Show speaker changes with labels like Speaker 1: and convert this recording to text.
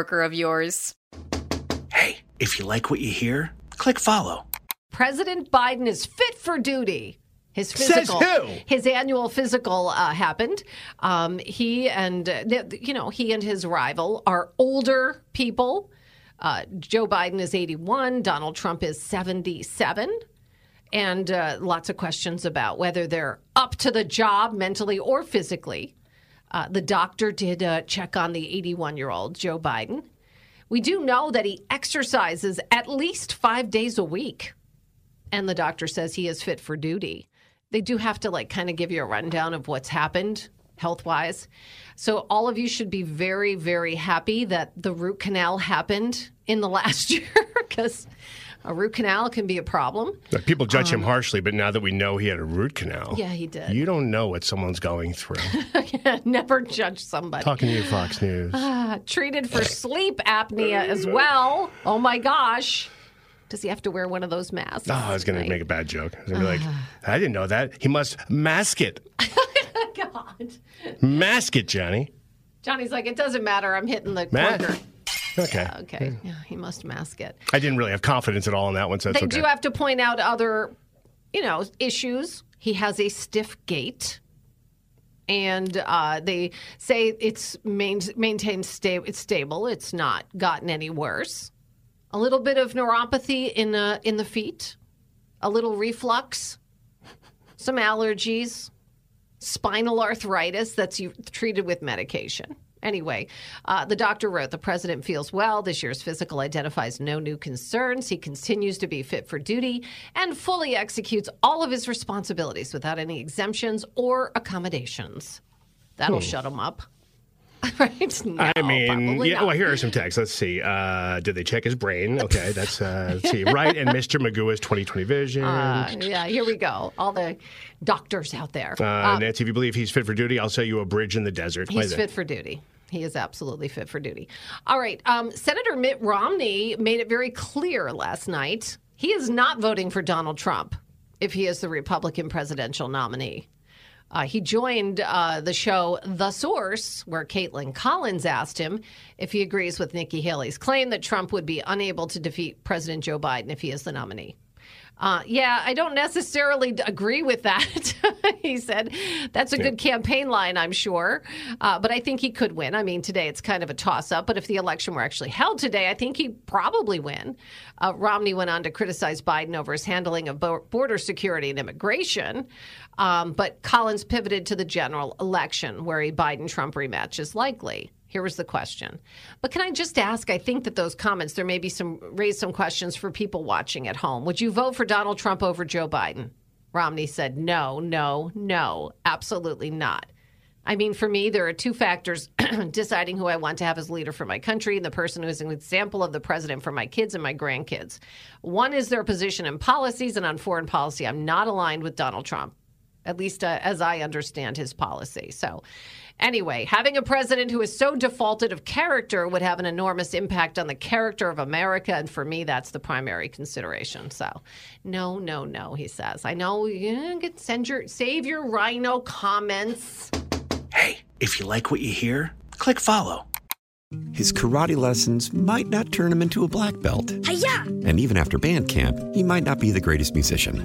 Speaker 1: of yours.
Speaker 2: Hey, if you like what you hear, click follow.
Speaker 3: President Biden is fit for duty. His
Speaker 4: Says
Speaker 3: physical,
Speaker 4: who?
Speaker 3: his annual physical uh, happened. Um, he and uh, you know he and his rival are older people. Uh, Joe Biden is 81. Donald Trump is 77. And uh, lots of questions about whether they're up to the job mentally or physically. Uh, the doctor did uh, check on the 81 year old Joe Biden. We do know that he exercises at least five days a week and the doctor says he is fit for duty. They do have to like kind of give you a rundown of what's happened health wise. So all of you should be very, very happy that the root canal happened in the last year because a root canal can be a problem.
Speaker 4: People judge him harshly, but now that we know he had a root canal,
Speaker 3: Um, Yeah, he did.
Speaker 4: You don't know what someone's going through.
Speaker 3: Never judge somebody.
Speaker 4: Talking to you, Fox News.
Speaker 3: Ah, treated for sleep apnea as well. Oh my gosh. Does he have to wear one of those masks?
Speaker 4: Oh, I was going to make a bad joke. I was going to be like,
Speaker 3: Ah.
Speaker 4: I didn't know that. He must mask it.
Speaker 3: God.
Speaker 4: Mask it, Johnny.
Speaker 3: Johnny's like, it doesn't matter. I'm hitting the
Speaker 4: Ma- Okay.
Speaker 3: Okay. Yeah, he must mask it.
Speaker 4: I didn't really have confidence at all in that one, so that's
Speaker 3: they
Speaker 4: okay.
Speaker 3: do have to point out other, you know, issues. He has a stiff gait, and uh, they say it's main, maintained sta- it's stable. It's not gotten any worse. A little bit of neuropathy in uh, in the feet, a little reflux, some allergies, spinal arthritis that's treated with medication. Anyway, uh, the doctor wrote the president feels well. This year's physical identifies no new concerns. He continues to be fit for duty and fully executes all of his responsibilities without any exemptions or accommodations. That'll shut him up. right? No,
Speaker 4: I mean, yeah.
Speaker 3: not.
Speaker 4: Well, here are some texts. Let's see. Uh, did they check his brain? Okay, that's uh, let's see. Right, and Mr. Magoo's 2020 vision.
Speaker 3: Uh, yeah, here we go. All the doctors out there.
Speaker 4: Uh, Nancy, if you believe he's fit for duty, I'll sell you a bridge in the desert.
Speaker 3: He's fit for duty. He is absolutely fit for duty. All right. Um, Senator Mitt Romney made it very clear last night he is not voting for Donald Trump if he is the Republican presidential nominee. Uh, he joined uh, the show The Source, where Kaitlan Collins asked him if he agrees with Nikki Haley's claim that Trump would be unable to defeat President Joe Biden if he is the nominee. Uh, yeah, I don't necessarily agree with that. he said that's a good campaign line, I'm sure. Uh, but I think he could win. I mean, today it's kind of a toss up. But if the election were actually held today, I think he'd probably win. Uh, Romney went on to criticize Biden over his handling of bo- border security and immigration. Um, but Collins pivoted to the general election, where a Biden Trump rematch is likely. Here was the question. But can I just ask? I think that those comments there may be some raise some questions for people watching at home. Would you vote for Donald Trump over Joe Biden? Romney said no, no, no, absolutely not. I mean, for me, there are two factors deciding who I want to have as leader for my country and the person who is an example of the president for my kids and my grandkids. One is their position in policies, and on foreign policy, I'm not aligned with Donald Trump at least uh, as I understand his policy. So, anyway, having a president who is so defaulted of character would have an enormous impact on the character of America. And for me, that's the primary consideration. So, no, no, no, he says. I know you can send your, save your RINO comments.
Speaker 2: Hey, if you like what you hear, click follow.
Speaker 5: His karate lessons might not turn him into a black belt.
Speaker 6: Hiya!
Speaker 5: And even after band camp, he might not be the greatest musician.